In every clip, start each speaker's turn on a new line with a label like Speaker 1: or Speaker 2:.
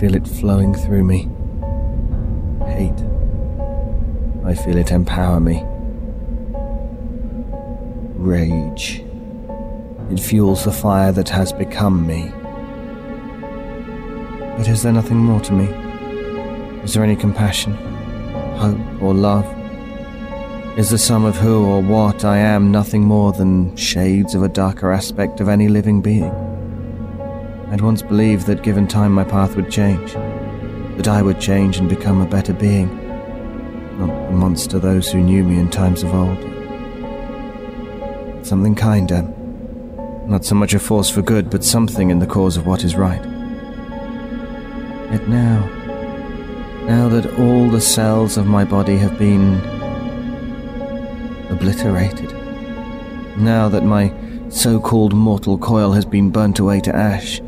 Speaker 1: feel it flowing through me. Hate. I feel it empower me. Rage. It fuels the fire that has become me. But is there nothing more to me? Is there any compassion, hope, or love? Is the sum of who or what I am nothing more than shades of a darker aspect of any living being? I'd once believed that given time my path would change, that I would change and become a better being, not the monster those who knew me in times of old. Something kinder, not so much a force for good, but something in the cause of what is right. Yet now, now that all the cells of my body have been obliterated, now that my so called mortal coil has been burnt away to ash,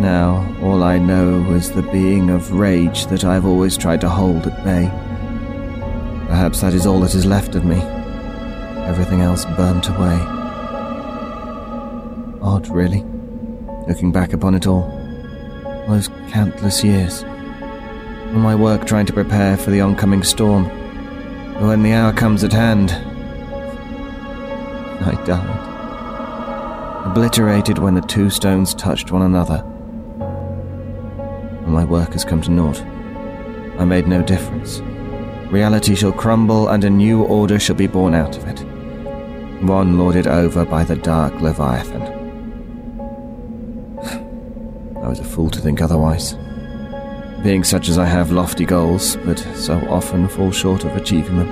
Speaker 1: now all I know is the being of rage that I've always tried to hold at bay. Perhaps that is all that is left of me, everything else burnt away. Odd, really, looking back upon it all those countless years. All my work trying to prepare for the oncoming storm. But when the hour comes at hand, I died. Obliterated when the two stones touched one another. And my work has come to naught. I made no difference. Reality shall crumble and a new order shall be born out of it. One lorded over by the dark Leviathan. I was a fool to think otherwise. Being such as I have lofty goals, but so often fall short of achieving them.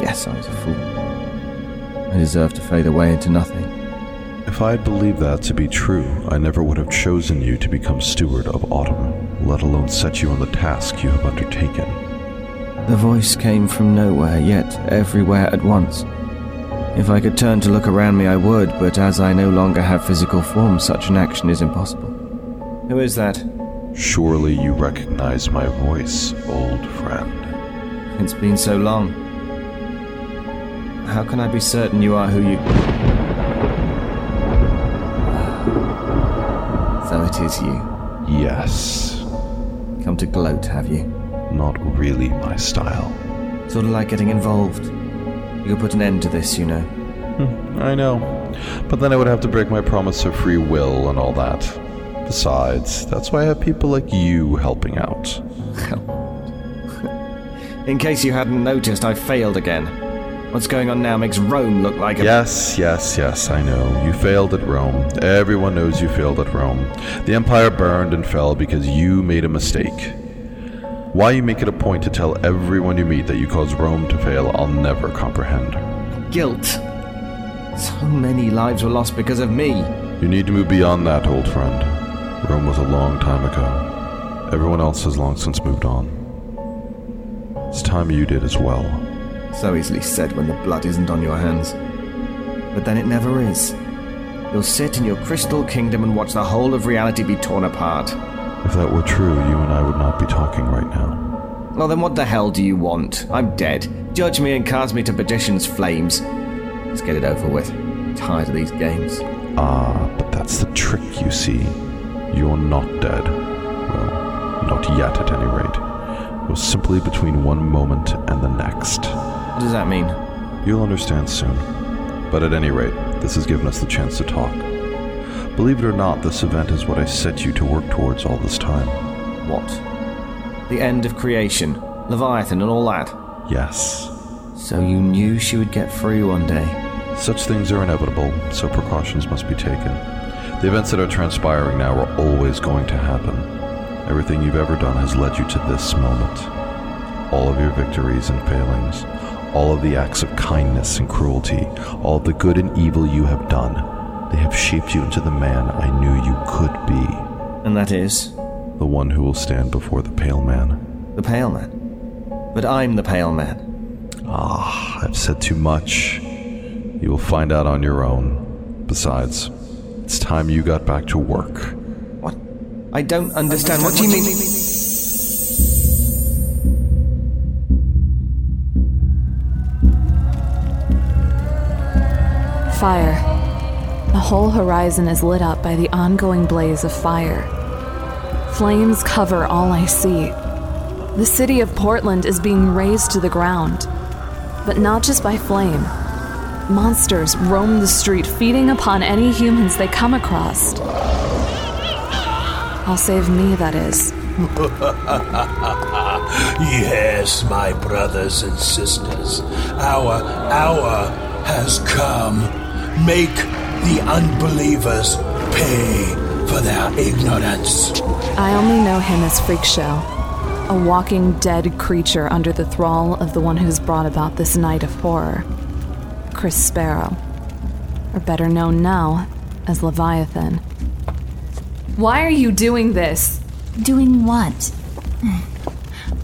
Speaker 1: Yes, I was a fool. I deserve to fade away into nothing.
Speaker 2: If I had believed that to be true, I never would have chosen you to become steward of autumn, let alone set you on the task you have undertaken.
Speaker 1: The voice came from nowhere, yet everywhere at once. If I could turn to look around me, I would, but as I no longer have physical form, such an action is impossible. Who is that?
Speaker 2: Surely you recognize my voice, old friend.
Speaker 1: It's been so long. How can I be certain you are who you. So it is you.
Speaker 2: Yes.
Speaker 1: Come to gloat, have you?
Speaker 2: Not really my style.
Speaker 1: Sort of like getting involved. You could put an end to this, you know.
Speaker 2: Hmm, I know. But then I would have to break my promise of free will and all that. Besides, that's why I have people like you helping out.
Speaker 1: In case you hadn't noticed, I failed again. What's going on now makes Rome look like a.
Speaker 2: Yes, yes, yes, I know. You failed at Rome. Everyone knows you failed at Rome. The empire burned and fell because you made a mistake. Why you make it a point to tell everyone you meet that you caused Rome to fail, I'll never comprehend.
Speaker 1: Guilt. So many lives were lost because of me.
Speaker 2: You need to move beyond that, old friend. Rome was a long time ago. Everyone else has long since moved on. It's time you did as well.
Speaker 1: So easily said when the blood isn't on your hands. But then it never is. You'll sit in your crystal kingdom and watch the whole of reality be torn apart.
Speaker 2: If that were true, you and I would not be talking right now.
Speaker 1: Well, then what the hell do you want? I'm dead. Judge me and cast me to perdition's flames. Let's get it over with. I'm tired of these games.
Speaker 2: Ah, but that's the trick, you see. You're not dead. Well, not yet at any rate. You're simply between one moment and the next.
Speaker 1: What does that mean?
Speaker 2: You'll understand soon. But at any rate, this has given us the chance to talk. Believe it or not, this event is what I set you to work towards all this time.
Speaker 1: What? The end of creation, Leviathan, and all that.
Speaker 2: Yes.
Speaker 1: So you knew she would get free one day.
Speaker 2: Such things are inevitable, so precautions must be taken. The events that are transpiring now are always going to happen. Everything you've ever done has led you to this moment. All of your victories and failings, all of the acts of kindness and cruelty, all the good and evil you have done, they have shaped you into the man I knew you could be.
Speaker 1: And that is?
Speaker 2: The one who will stand before the Pale Man.
Speaker 1: The Pale Man. But I'm the Pale Man.
Speaker 2: Ah, I've said too much. You will find out on your own. Besides, it's time you got back to work.
Speaker 1: What? I don't understand. What do you mean?
Speaker 3: Fire. The whole horizon is lit up by the ongoing blaze of fire. Flames cover all I see. The city of Portland is being razed to the ground. But not just by flame. Monsters roam the street, feeding upon any humans they come across. I'll save me, that is.
Speaker 4: yes, my brothers and sisters, our hour has come. Make the unbelievers pay for their ignorance.
Speaker 3: I only know him as Freak Show, a walking dead creature under the thrall of the one who's brought about this night of horror. Chris Sparrow, or better known now as Leviathan. Why are you doing this?
Speaker 5: Doing what?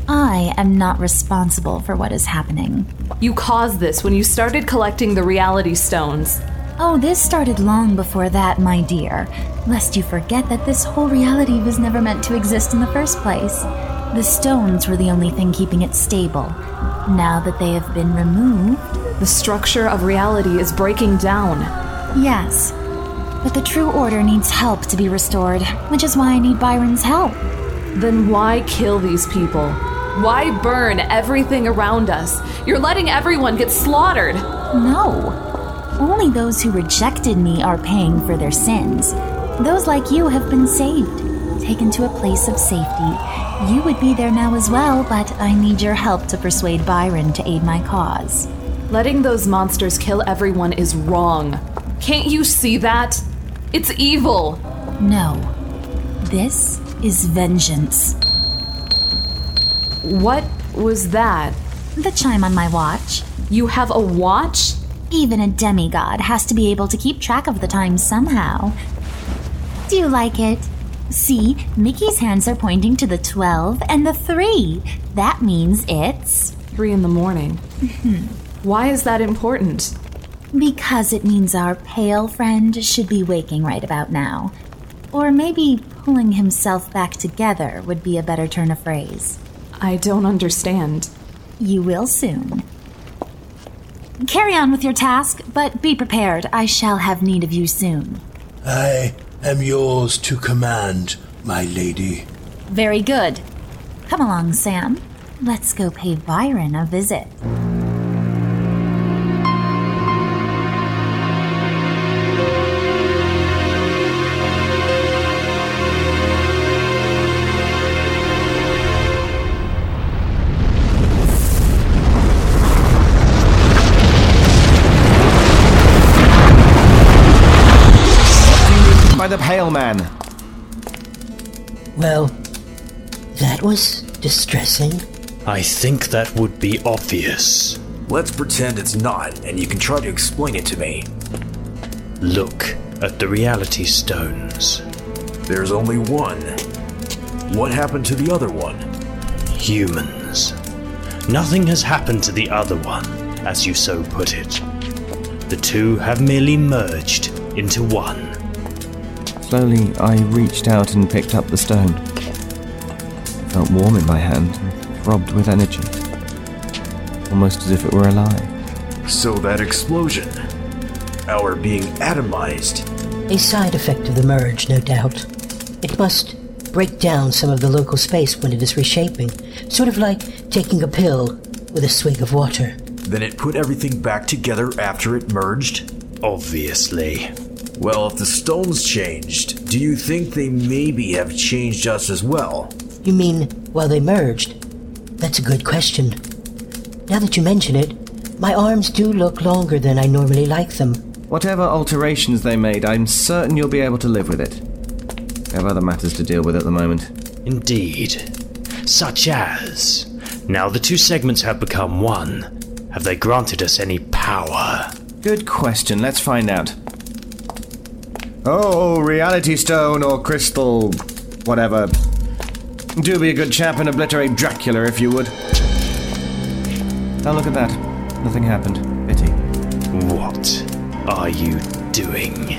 Speaker 5: I am not responsible for what is happening.
Speaker 3: You caused this when you started collecting the reality stones.
Speaker 5: Oh, this started long before that, my dear. Lest you forget that this whole reality was never meant to exist in the first place. The stones were the only thing keeping it stable. Now that they have been removed,
Speaker 3: the structure of reality is breaking down.
Speaker 5: Yes. But the true order needs help to be restored, which is why I need Byron's help.
Speaker 3: Then why kill these people? Why burn everything around us? You're letting everyone get slaughtered.
Speaker 5: No. Only those who rejected me are paying for their sins. Those like you have been saved, taken to a place of safety. You would be there now as well, but I need your help to persuade Byron to aid my cause.
Speaker 3: Letting those monsters kill everyone is wrong. Can't you see that? It's evil.
Speaker 5: No. This is vengeance.
Speaker 3: What was that?
Speaker 5: The chime on my watch.
Speaker 3: You have a watch?
Speaker 5: Even a demigod has to be able to keep track of the time somehow. Do you like it? See, Mickey's hands are pointing to the 12 and the 3. That means it's.
Speaker 3: 3 in the morning. Mm-hmm. Why is that important?
Speaker 5: Because it means our pale friend should be waking right about now. Or maybe pulling himself back together would be a better turn of phrase.
Speaker 3: I don't understand.
Speaker 5: You will soon. Carry on with your task, but be prepared. I shall have need of you soon.
Speaker 4: I am yours to command, my lady.
Speaker 5: Very good. Come along, Sam. Let's go pay Byron a visit.
Speaker 6: That was distressing.
Speaker 7: I think that would be obvious.
Speaker 8: Let's pretend it's not, and you can try to explain it to me.
Speaker 7: Look at the reality stones.
Speaker 8: There's only one. What happened to the other one?
Speaker 7: Humans. Nothing has happened to the other one, as you so put it. The two have merely merged into one.
Speaker 1: Slowly, I reached out and picked up the stone. It felt warm in my hand and throbbed with energy, almost as if it were alive.
Speaker 8: So that explosion. Our being atomized.
Speaker 6: A side effect of the merge, no doubt. It must break down some of the local space when it is reshaping, sort of like taking a pill with a swig of water.
Speaker 8: Then it put everything back together after it merged?
Speaker 7: Obviously.
Speaker 8: Well, if the stones changed, do you think they maybe have changed us as well?
Speaker 6: You mean while they merged? That's a good question. Now that you mention it, my arms do look longer than I normally like them.
Speaker 1: Whatever alterations they made, I'm certain you'll be able to live with it. I have other matters to deal with at the moment.
Speaker 7: Indeed. Such as. Now the two segments have become one. Have they granted us any power?
Speaker 1: Good question. Let's find out. Oh, reality stone or crystal, whatever. Do be a good chap and obliterate Dracula if you would. Now look at that. Nothing happened. Pity.
Speaker 7: What are you doing?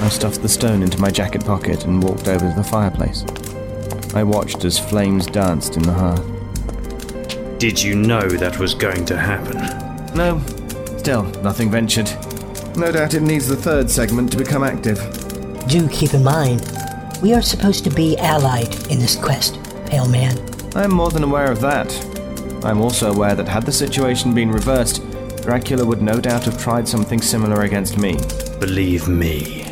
Speaker 1: I stuffed the stone into my jacket pocket and walked over to the fireplace. I watched as flames danced in the hearth.
Speaker 7: Did you know that was going to happen?
Speaker 1: No, still, nothing ventured. No doubt it needs the third segment to become active.
Speaker 6: Do keep in mind, We are supposed to be allied in this quest, Pale Man.
Speaker 1: I am more than aware of that. I am also aware that had the situation been reversed, Dracula would no doubt have tried something similar against me.
Speaker 7: Believe me,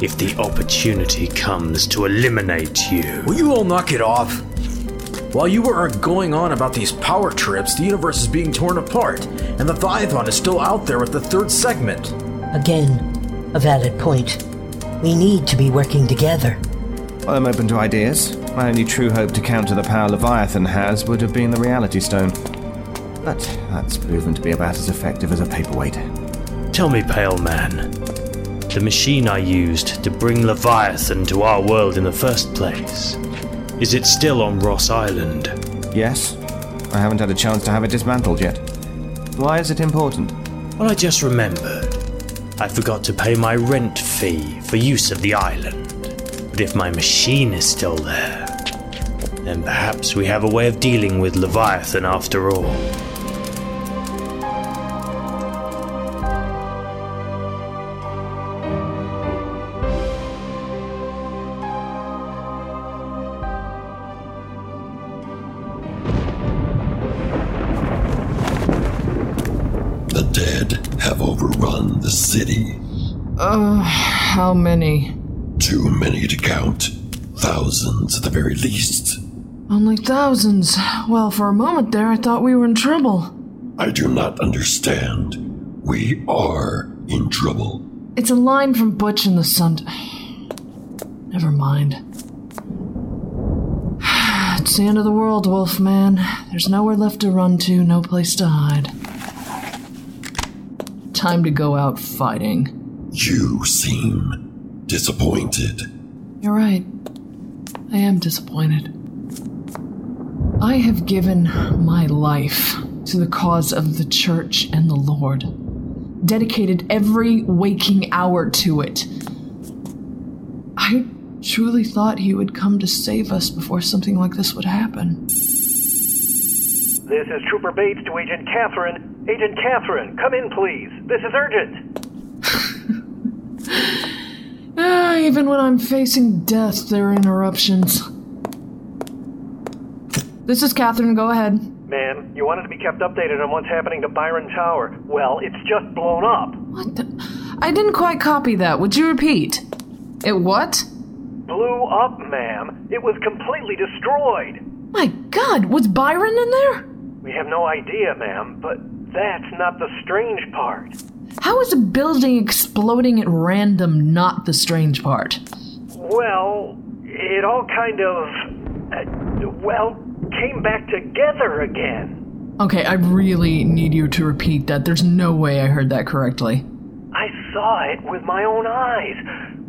Speaker 7: if the opportunity comes to eliminate you,
Speaker 8: Will you all knock it off? While you are going on about these power trips, the universe is being torn apart, and Leviathan is still out there with the third segment.
Speaker 6: Again, a valid point. We need to be working together.
Speaker 1: While I'm open to ideas, my only true hope to counter the power Leviathan has would have been the Reality Stone. But that's proven to be about as effective as a paperweight.
Speaker 7: tell me, Pale Man, the machine I used to bring Leviathan to our world in the first place, is it still on Ross Island?
Speaker 1: Yes, I haven't had a chance to have it dismantled yet. Why is it important?
Speaker 7: Well, I just remembered. I forgot to pay my rent fee for use of the island. But if my machine is still there, then perhaps we have a way of dealing with Leviathan after all.
Speaker 9: The city.
Speaker 10: Uh, how many?
Speaker 9: Too many to count. Thousands at the very least.
Speaker 10: Only thousands. Well, for a moment there, I thought we were in trouble.
Speaker 9: I do not understand. We are in trouble.
Speaker 10: It's a line from Butch and the Sun. Never mind. It's the end of the world, Wolfman. There's nowhere left to run to, no place to hide. Time to go out fighting.
Speaker 9: You seem disappointed.
Speaker 10: You're right. I am disappointed. I have given my life to the cause of the church and the Lord, dedicated every waking hour to it. I truly thought he would come to save us before something like this would happen.
Speaker 11: This is Trooper Bates to Agent Catherine. Agent Catherine, come in, please. This is urgent.
Speaker 10: Ah, even when I'm facing death, there are interruptions. This is Catherine, go ahead.
Speaker 11: Ma'am, you wanted to be kept updated on what's happening to Byron Tower. Well, it's just blown up.
Speaker 10: What the? I didn't quite copy that. Would you repeat? It what?
Speaker 11: Blew up, ma'am. It was completely destroyed.
Speaker 10: My god, was Byron in there?
Speaker 11: We have no idea, ma'am, but that's not the strange part.
Speaker 10: How is a building exploding at random not the strange part?
Speaker 11: Well, it all kind of. Uh, well, came back together again.
Speaker 10: Okay, I really need you to repeat that. There's no way I heard that correctly.
Speaker 11: I saw it with my own eyes.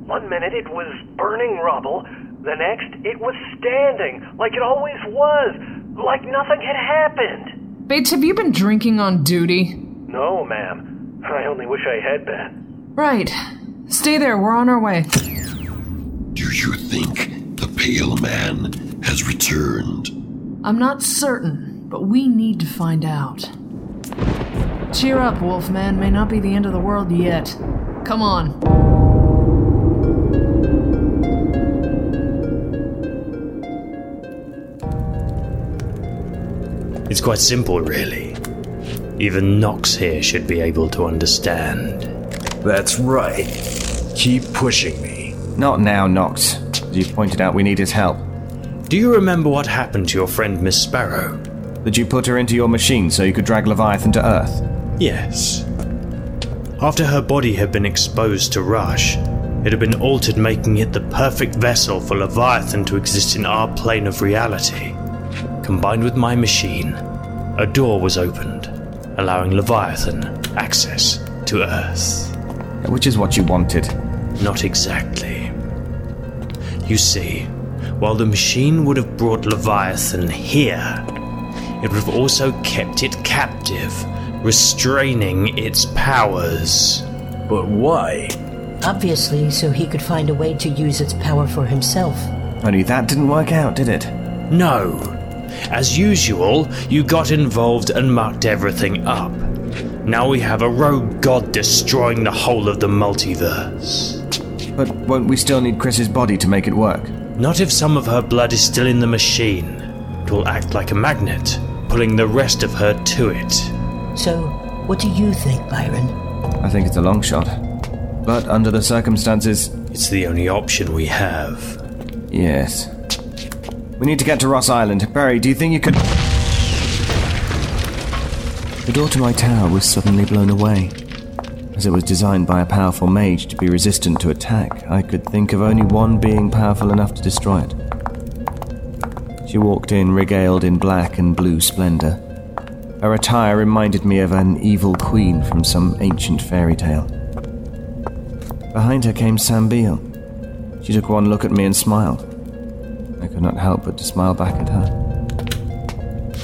Speaker 11: One minute it was burning rubble, the next it was standing, like it always was, like nothing had happened.
Speaker 10: Bates, have you been drinking on duty?
Speaker 11: No, ma'am. I only wish I had been.
Speaker 10: Right. Stay there, we're on our way.
Speaker 9: Do you think the Pale Man has returned?
Speaker 10: I'm not certain, but we need to find out. Cheer up, Wolfman. May not be the end of the world yet. Come on.
Speaker 7: It's quite simple, really. Even Knox here should be able to understand.
Speaker 8: That's right. Keep pushing me.
Speaker 1: Not now, Knox. As you pointed out, we need his help.
Speaker 7: Do you remember what happened to your friend Miss Sparrow?
Speaker 1: That you put her into your machine so you could drag Leviathan to Earth?
Speaker 7: Yes. After her body had been exposed to Rush, it had been altered, making it the perfect vessel for Leviathan to exist in our plane of reality. Combined with my machine, a door was opened, allowing Leviathan access to Earth.
Speaker 1: Which is what you wanted.
Speaker 7: Not exactly. You see, while the machine would have brought Leviathan here, it would have also kept it captive, restraining its powers.
Speaker 8: But why?
Speaker 6: Obviously, so he could find a way to use its power for himself.
Speaker 1: Only that didn't work out, did it?
Speaker 7: No. As usual, you got involved and mucked everything up. Now we have a rogue god destroying the whole of the multiverse.
Speaker 1: But won't we still need Chris's body to make it work?
Speaker 7: Not if some of her blood is still in the machine. It will act like a magnet, pulling the rest of her to it.
Speaker 6: So, what do you think, Byron?
Speaker 1: I think it's a long shot. But under the circumstances,
Speaker 7: It's the only option we have.
Speaker 1: yes. We need to get to Ross Island. Barry, do you think you could. The door to my tower was suddenly blown away. As it was designed by a powerful mage to be resistant to attack, I could think of only one being powerful enough to destroy it. She walked in regaled in black and blue splendor. Her attire reminded me of an evil queen from some ancient fairy tale. Behind her came Sam. She took one look at me and smiled. I could not help but to smile back at her.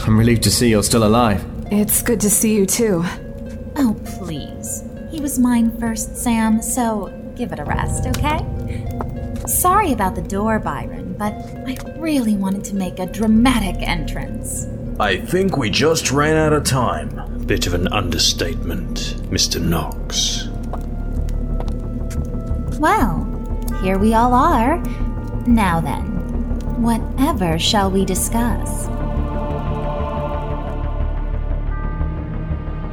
Speaker 1: I'm relieved to see you're still alive.
Speaker 3: It's good to see you too.
Speaker 5: Oh, please. He was mine first, Sam, so give it a rest, okay? Sorry about the door, Byron, but I really wanted to make a dramatic entrance.
Speaker 8: I think we just ran out of time.
Speaker 7: Bit of an understatement, Mr. Knox.
Speaker 5: Well, here we all are. Now then, whatever shall we discuss?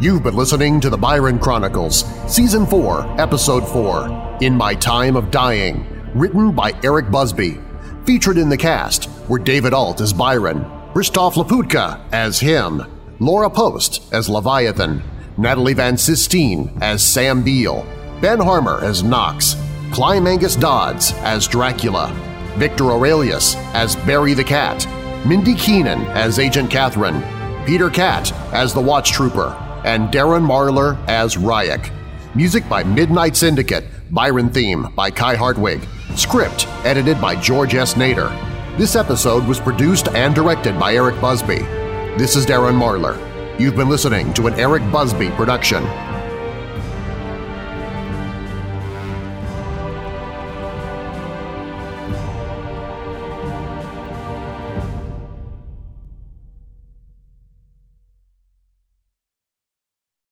Speaker 12: You've been listening to the Byron Chronicles, Season 4, Episode 4, In My Time of Dying, written by Eric Busby. Featured in the cast were David Ault as Byron, Christof Laputka as him, Laura Post as Leviathan, Natalie Van Sistine as Sam Beal, Ben Harmer as Knox, Clyde Angus Dodds as Dracula, Victor Aurelius as Barry the Cat, Mindy Keenan as Agent Catherine, Peter Cat as the Watch Trooper, and Darren Marler as Ryak. Music by Midnight Syndicate, Byron theme by Kai Hartwig, script edited by George S. Nader. This episode was produced and directed by Eric Busby. This is Darren Marler. You've been listening to an Eric Busby production.